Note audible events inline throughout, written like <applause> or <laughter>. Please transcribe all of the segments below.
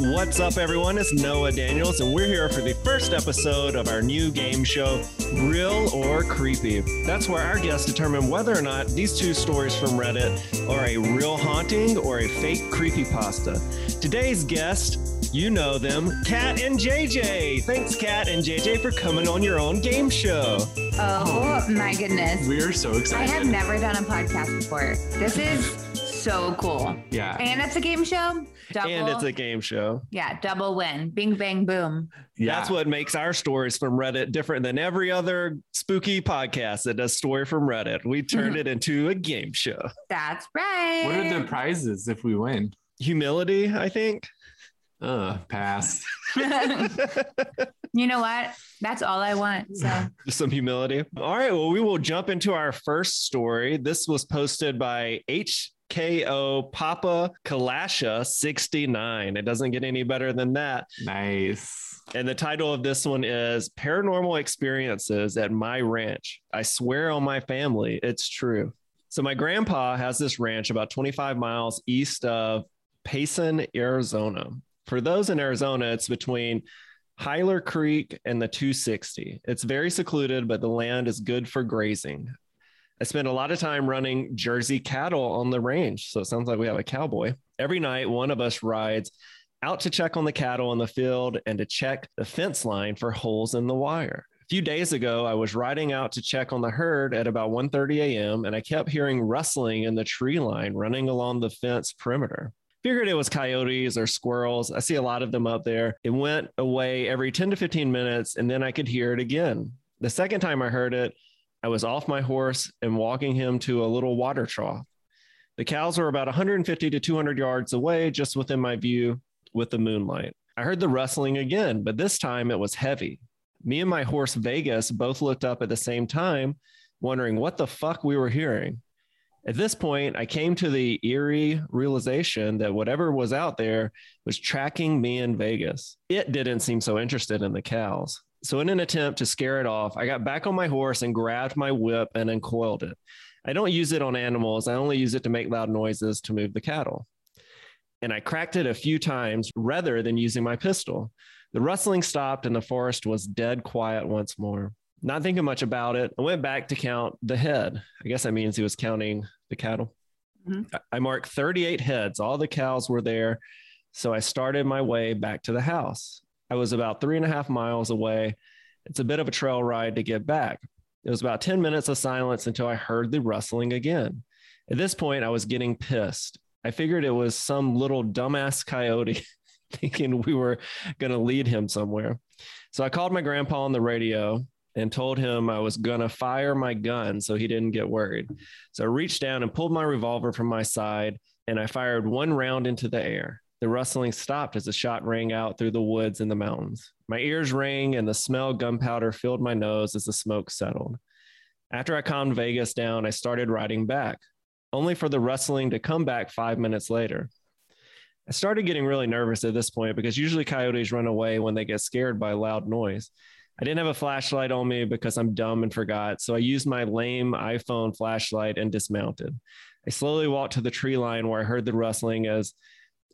What's up, everyone? It's Noah Daniels, and we're here for the first episode of our new game show, Real or Creepy. That's where our guests determine whether or not these two stories from Reddit are a real haunting or a fake creepypasta. Today's guest, you know them, Kat and JJ. Thanks, Kat and JJ, for coming on your own game show. Oh, my goodness. We are so excited. I have never done a podcast before. This is so cool. Yeah. And it's a game show. Double, And it's a game show. yeah, double win. Bing bang boom. yeah. That's what makes our stories from Reddit different than every other spooky podcast that does story from Reddit. We turned mm-hmm. it into a game show. That's right. What are the prizes if we win? Humility, I think. Ugh, pass. <laughs> <laughs> you know what? That's all I want. So Just some humility. All right. Well, we will jump into our first story. This was posted by HKO Papa Kalasha 69. It doesn't get any better than that. Nice. And the title of this one is Paranormal Experiences at My Ranch. I swear on my family, it's true. So, my grandpa has this ranch about 25 miles east of Payson, Arizona. For those in Arizona, it's between Hyler Creek and the 260. It's very secluded, but the land is good for grazing. I spend a lot of time running Jersey cattle on the range. So, it sounds like we have a cowboy. Every night, one of us rides out to check on the cattle in the field and to check the fence line for holes in the wire. A few days ago, I was riding out to check on the herd at about 1:30 a.m. and I kept hearing rustling in the tree line running along the fence perimeter. Figured it was coyotes or squirrels. I see a lot of them up there. It went away every 10 to 15 minutes and then I could hear it again. The second time I heard it, I was off my horse and walking him to a little water trough. The cows were about 150 to 200 yards away, just within my view with the moonlight. I heard the rustling again, but this time it was heavy. Me and my horse Vegas both looked up at the same time, wondering what the fuck we were hearing. At this point, I came to the eerie realization that whatever was out there was tracking me in Vegas. It didn't seem so interested in the cows. So, in an attempt to scare it off, I got back on my horse and grabbed my whip and uncoiled it. I don't use it on animals, I only use it to make loud noises to move the cattle and I cracked it a few times rather than using my pistol. The rustling stopped and the forest was dead quiet once more. Not thinking much about it, I went back to count the head. I guess that means he was counting the cattle. Mhm. I- I marked 38 heads. All the cows were there. So I started my way back to the house. I was about three and a half miles away. It's a bit of a trail ride to get back. It was about 10 minutes of silence until I heard the rustling again. At this point, I was getting pissed. I figured it was some little dumbass coyote <laughs> thinking we were going to lead him somewhere. So I called my grandpa on the radio and told him I was going to fire my gun so he didn't get worried. So I reached down and pulled my revolver from my side and I fired one round into the air. The rustling stopped as a shot rang out through the woods and the mountains. My ears rang and the smell of gunpowder filled my nose as the smoke settled. After I calmed Vegas down, I started riding back only for the rustling to come back five minutes later. I started getting really nervous at this point because usually coyotes run away when they get scared by loud noise. I didn't have a flashlight on me because I'm dumb and forgot, so I used my lame iPhone flashlight and dismounted. I slowly walked to the tree line where I heard the rustling as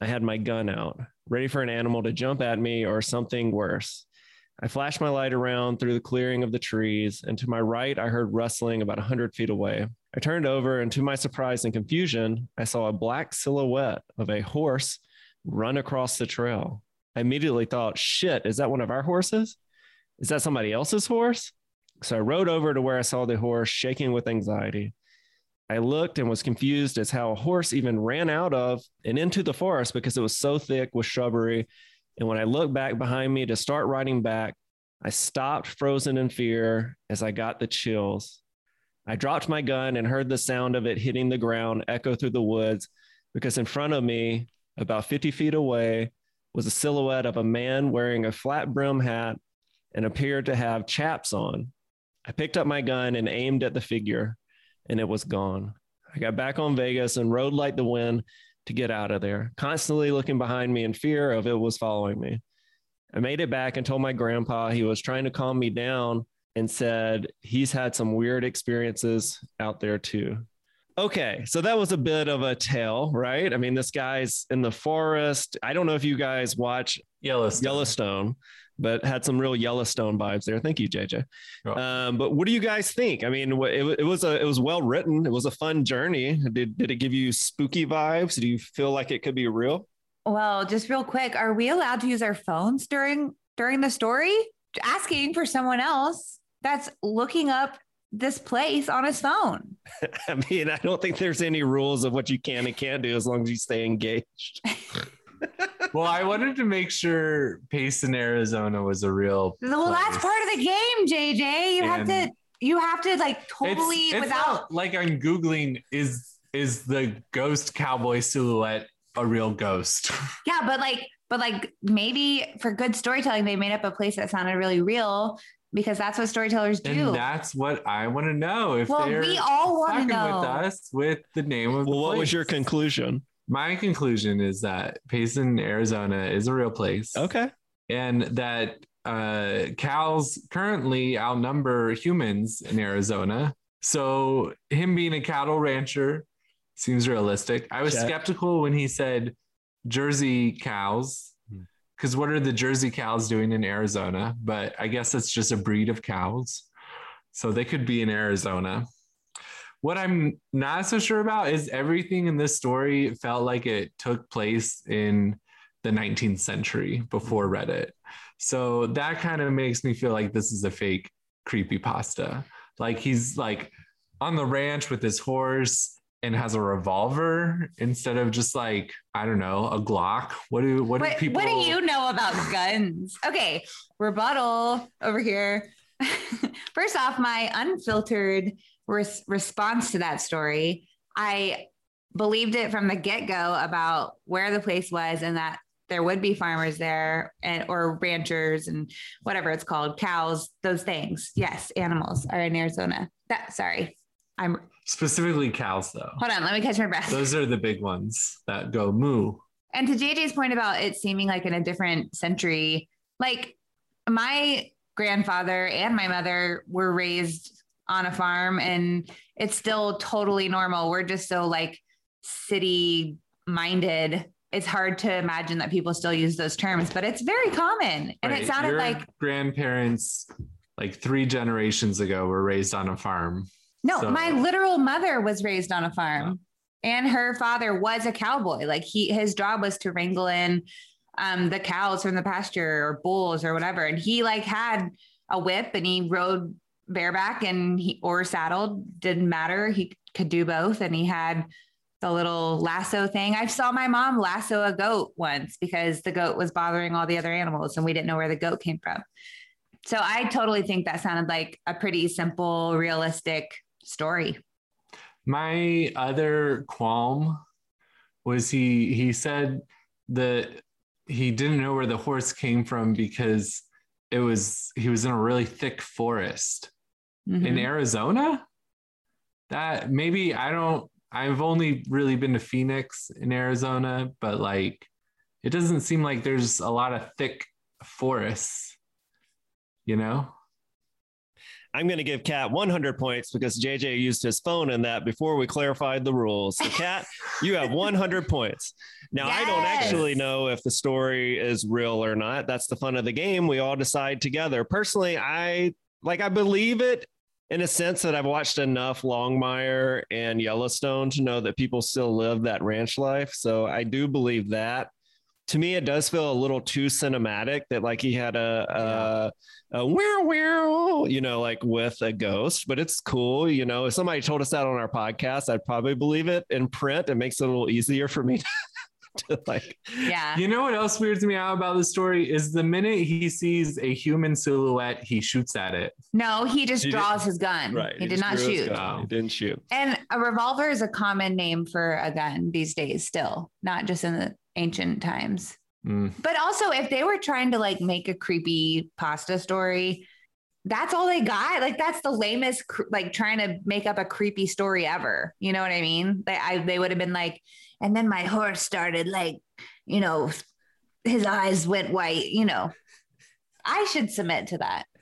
I had my gun out, ready for an animal to jump at me or something worse. I flashed my light around through the clearing of the trees, and to my right, I heard rustling about 100 feet away. I turned over, and to my surprise and confusion, I saw a black silhouette of a horse run across the trail. I immediately thought, shit, is that one of our horses? Is that somebody else's horse? So I rode over to where I saw the horse shaking with anxiety. I looked and was confused as how a horse even ran out of and into the forest because it was so thick with shrubbery. And when I looked back behind me to start riding back, I stopped frozen in fear as I got the chills. I dropped my gun and heard the sound of it hitting the ground echo through the woods because in front of me, about 50 feet away, was a silhouette of a man wearing a flat brim hat and appeared to have chaps on. I picked up my gun and aimed at the figure, and it was gone. I got back on Vegas and rode like the wind to get out of there, constantly looking behind me in fear of it was following me. I made it back and told my grandpa he was trying to calm me down and said he's had some weird experiences out there too. Okay, so that was a bit of a tale, right? I mean, this guy's in the forest. I don't know if you guys watch Yellowstone. Yellowstone, but had some real Yellowstone vibes there. Thank you, JJ. Yeah. Um, but what do you guys think? I mean, it, it was a it was well written. It was a fun journey. Did did it give you spooky vibes? Do you feel like it could be real? Well, just real quick, are we allowed to use our phones during during the story? Asking for someone else that's looking up this place on his phone. <laughs> I mean, I don't think there's any rules of what you can and can't do as long as you stay engaged. <laughs> well, I wanted to make sure Payson, Arizona was a real. Well, place. that's part of the game, JJ. You have to you have to like totally It's, it's without like I'm googling is is the ghost cowboy silhouette a real ghost? <laughs> Yeah, but like, but like maybe for good storytelling, they made up a place that sounded really real because that's what storytellers do. and that's what I want to know. If Well, they're we all wanna fucking know. with us with the name of. Well, the what was your conclusion? My conclusion is that Payson, Arizona, is a real place. Okay. and that uh, cows currently outnumber humans in Arizona. So him being a cattle rancher seems realistic. I was Check. skeptical when he said Jersey cows, Hmm. because what are the Jersey cows doing in Arizona? But I guess it's just a breed of cows. So they could be in Arizona. What I'm not so sure about is everything in this story felt like it took place in the 19th century before Reddit. So that kind of makes me feel like this is a fake creepy pasta. Like he's like on the ranch with his horse and has a revolver instead of just like I don't know a Glock. What do what, what, do people? what do you know about guns? Okay, rebuttal over here. <laughs> First off, my unfiltered res- response to that story, I believed it from the get go about where the place was and that there would be farmers there and or ranchers and whatever it's called, cows, those things. Yes, animals are in Arizona. That sorry, I'm specifically cows though? hold on. Let me catch my breath. Those are the big ones that go moo. And to JJ's point about it seeming like in a different century, like my grandfather and my mother were raised on a farm and it's still totally normal. We're just so like city minded. It's hard to imagine that people still use those terms, but it's very common. And Right. it sounded Your like grandparents, like three generations ago, were raised on a farm. No, So- my literal mother was raised on a farm, and her father was a cowboy. Like he, his job was to wrangle in um, the cows from the pasture or bulls or whatever. And he like had a whip, and he rode bareback and he or saddled didn't matter. He could do both, and he had the little lasso thing. I saw my mom lasso a goat once because the goat was bothering all the other animals, and we didn't know where the goat came from. So I totally think that sounded like a pretty simple, realistic story. My other qualm was he he said that he didn't know where the horse came from because it was he was in a really thick forest in Mhm. Arizona. That maybe I don't I've only really been to Phoenix in Arizona, but like it doesn't seem like there's a lot of thick forests, you know? I'm going to give Kat 100 points because JJ used his phone in that before we clarified the rules. So, Kat, you have 100 <laughs> points. Now, I don't actually know if the story is real or not. That's the fun of the game. We all decide together. Personally, I like, I believe it in a sense that I've watched enough Longmire and Yellowstone to know that people still live that ranch life. So, I do believe that. To me, it does feel a little too cinematic that like he had a, a, a wow, wow, you know, like with a ghost, but it's cool. You know, if somebody told us that on our podcast, I'd probably believe it in print. It makes it a little easier for me <laughs> to like, Yeah. You know what else weirds me out about the story is the minute he sees a human silhouette, he shoots at it. No, he just He did- draws his gun. Right he, did not shoot. gun. He didn't shoot. And a revolver is a common name for a gun these days, still, not just in the ancient times. Mm. But also, if they were trying to like make a creepy pasta story, that's all they got. Like that's the lamest, cr- like trying to make up a creepy story ever. You know what I mean? They, I, they would have been like, and then my horse started like, you know, his eyes went white. You know, I should submit to that. <laughs>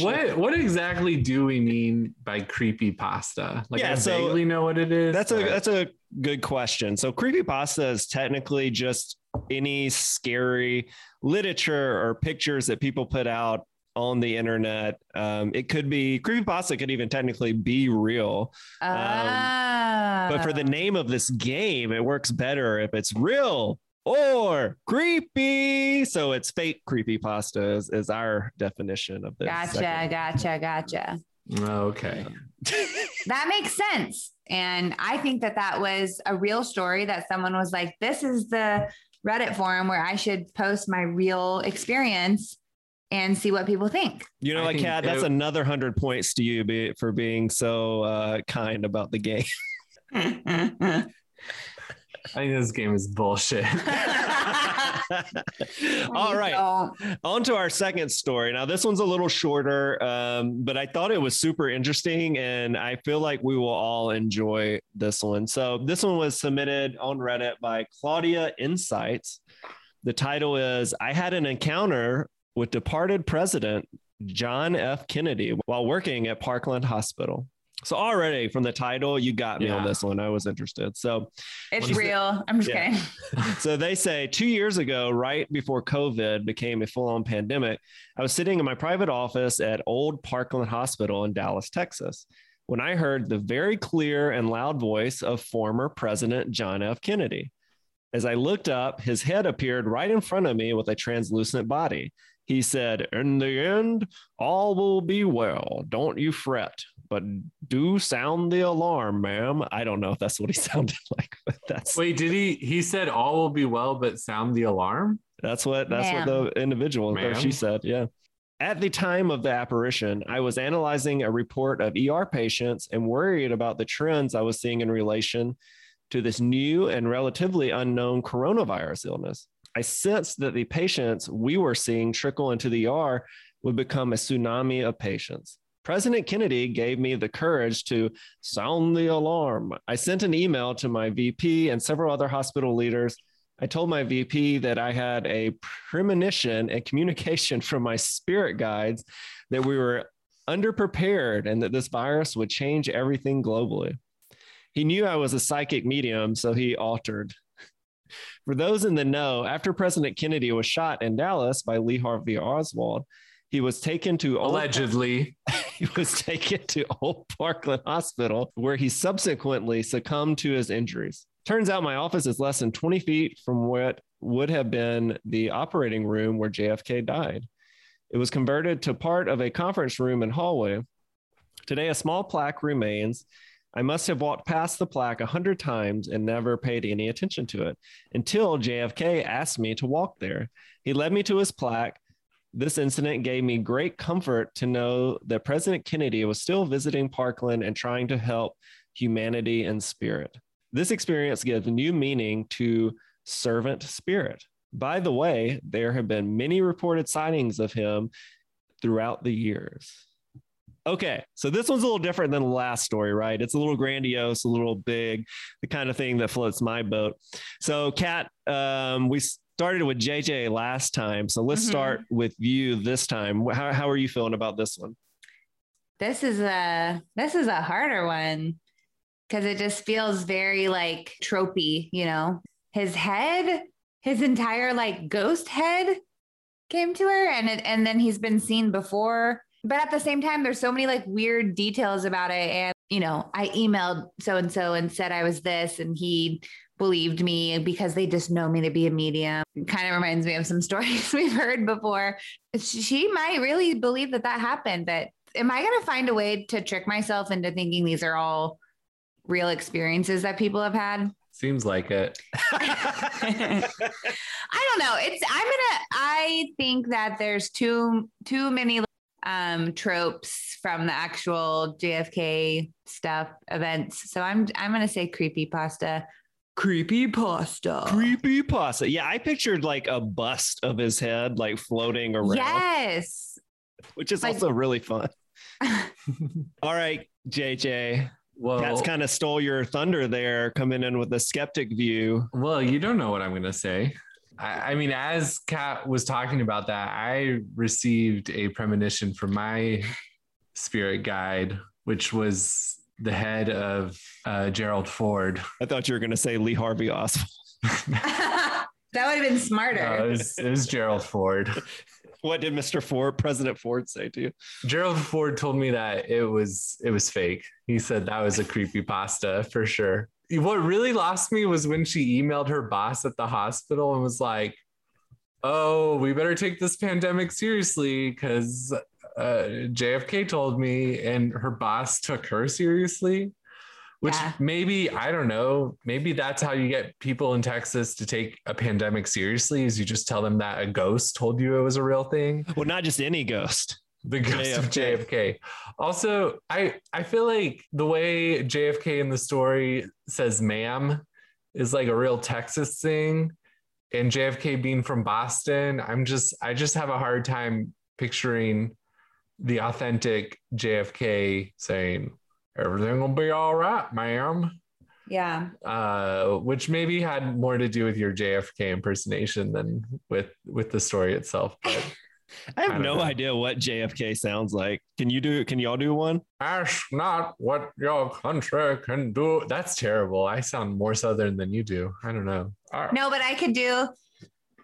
What what exactly do we mean by creepy pasta? Like Yeah, I so vaguely know what it is. That's a that's a good question. So creepy pasta is technically just any scary literature or pictures that people put out on the internet. Um, it could be creepypasta could even technically be real. Ah, But for the name of this game, it works better if it's real or creepy. So it's fake creepypasta is, is our definition of this. gotcha, segment. gotcha, gotcha. okay. <laughs> That makes sense. And I think that that was a real story that someone was like, this is the Reddit forum where I should post my real experience and see what people think. You know, I like think Kat, that's another hundred points to you be, for being so uh, kind about the game. <laughs> I think this game is bullshit. <laughs> <laughs> All right. On to our second story. Now, this one's a little shorter, um, but I thought it was super interesting, and I feel like we will all enjoy this one. So, this one was submitted on Reddit by Claudia Insights. The title is I had an encounter with departed President John F. Kennedy while working at Parkland Hospital. So, already from the title, you got me on this one. I was interested. So, It's What is it? real. I'm just Yeah. kidding. <laughs> so they say two years ago, right before COVID became a full on pandemic, I was sitting in my private office at Old Parkland Hospital in Dallas, Texas, when I heard the very clear and loud voice of former President John F. Kennedy. As I looked up, his head appeared right in front of me with a translucent body. He said, In the end, all will be well. Don't you fret, but do sound the alarm, ma'am. I don't know if that's what he <laughs> sounded like, but that's Wait, did he? He said all will be well, but sound the alarm. That's what that's what the individual or Ma'am. she said. Yeah. At the time of the apparition, I was analyzing a report of ER patients and worried about the trends I was seeing in relation to this new and relatively unknown coronavirus illness. I sensed that the patients we were seeing trickle into the ER would become a tsunami of patients. President Kennedy gave me the courage to sound the alarm. I sent an email to my VP and several other hospital leaders I told my VP that I had a premonition and communication from my spirit guides that we were underprepared and that this virus would change everything globally. He knew I was a psychic medium, so he altered. For those in the know, after President Kennedy was shot in Dallas by Lee Harvey Oswald, he was taken to Old- Allegedly. <laughs> he was taken to Old Parkland Hospital, where he subsequently succumbed to his injuries. Turns out my office is less than 20 feet from what would have been the operating room where JFK died. It was converted to part of a conference room and hallway. Today, a small plaque remains. I must have walked past the plaque a hundred times and never paid any attention to it until JFK asked me to walk there. He led me to his plaque. This incident gave me great comfort to know that President Kennedy was still visiting Parkland and trying to help humanity and spirit. This experience gives new meaning to servant spirit. By the way, there have been many reported sightings of him throughout the years. Okay, so this one's a little different than the last story, right? It's a little grandiose, a little big, the kind of thing that floats my boat. So, Kat, um, we started with JJ last time, so let's Mhm. start with you this time. How, how are you feeling about this one? This is a this is a harder one because it just feels very like tropey, you know. His head, his entire like ghost head came to her and it, and then he's been seen before. But at the same time there's so many like weird details about it and you know, I emailed so and so and said I was this and he believed me because they just know me to be a medium. Kind of reminds me of some <laughs> stories we've heard before. She might really believe that that happened, but am I going to find a way to trick myself into thinking these are all real experiences that people have had? Seems like it. <laughs> <laughs> I don't know. It's I'm gonna. I think that there's too too many um, tropes from the actual JFK stuff events. So I'm I'm gonna say creepy pasta. creepy pasta. Creepy pasta. Yeah, I pictured like a bust of his head like floating around, Yes. which is Like- also really fun. <laughs> All right, JJ. well, That's kind of stole your thunder there, coming in with a skeptic view. well, you don't know what I'm gonna say. I, I mean, as Kat was talking about that, I received a premonition from my spirit guide, which was the head of uh, Gerald Ford. I thought you were going to say Lee Harvey Oswald. <laughs> that would have been smarter. Uh, it, was, it was Gerald Ford. <laughs> What did Mr. Ford, President Ford, say to you? Gerald Ford told me that it was it was fake. He said that was a creepy pasta for sure. What really lost me was when she emailed her boss at the hospital and was like, "Oh, we better take this pandemic seriously because uh, JFK told me," and her boss took her seriously. Which Yeah. maybe I don't know. Maybe that's how you get people in Texas to take a pandemic seriously. Is you just tell them that a ghost told you it was a real thing Well, not just any ghost. The ghost of JFK. JFK. Also, I I feel like the way JFK in the story says "ma'am" is like a real Texas thing, and JFK being from Boston, I'm just I just have a hard time picturing the authentic JFK saying "everything will be all right, ma'am." yeah. Uh, which maybe had more to do with your JFK impersonation than with with the story itself, but. <laughs> I have I no know. idea what JFK sounds like. Can you do? It? Can y'all do one? Ask not what your country can do. That's terrible. I sound more southern than you do. I don't know. Ah, No, but I could do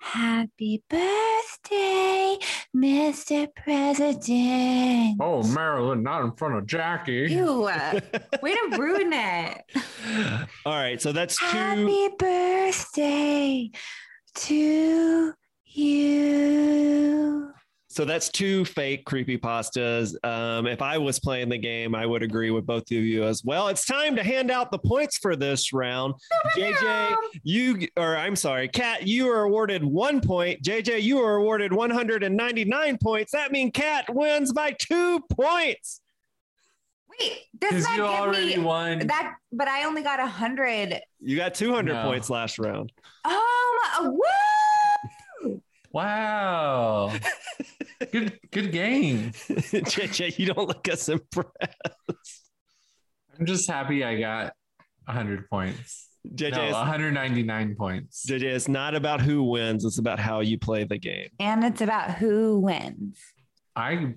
Happy birthday, Mr. President. Oh, Marilyn, not in front of Jackie. Ew. uh, <laughs> Way to ruin it. <laughs> All right, so that's two. Happy birthday to you. So that's two fake creepy pastas. Um, if I was playing the game, I would agree with both of you as well. It's time to hand out the points for this round. JJ, you or I'm sorry, Kat, you are awarded one point. JJ, you are awarded 199 points. That means Kat wins by two points. Wait, does that you give already me won. that? But I only got a hundred. You got 200 No. points last round. Oh my! Woo! Wow. <laughs> good good game. <laughs> JJ, you don't look as impressed. I'm just happy I got 100 points. JJ, no, it's, 199 points. JJ, it's not about who wins, it's about how you play the game. And it's about who wins. I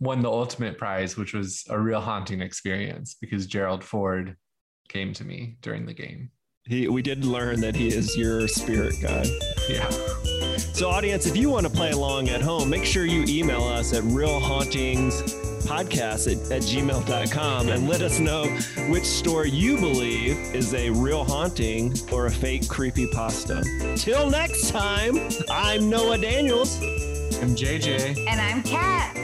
won the ultimate prize, which was a real haunting experience because Gerald Ford came to me during the game. He, we did learn that he is your spirit guide. Yeah. So, audience, if you want to play along at home, make sure you email us at realhauntingspodcast at, at gmail.com and let us know which story you believe is a real haunting or a fake creepy pasta. Till next time, I'm Noah Daniels. I'm JJ. And I'm Kat.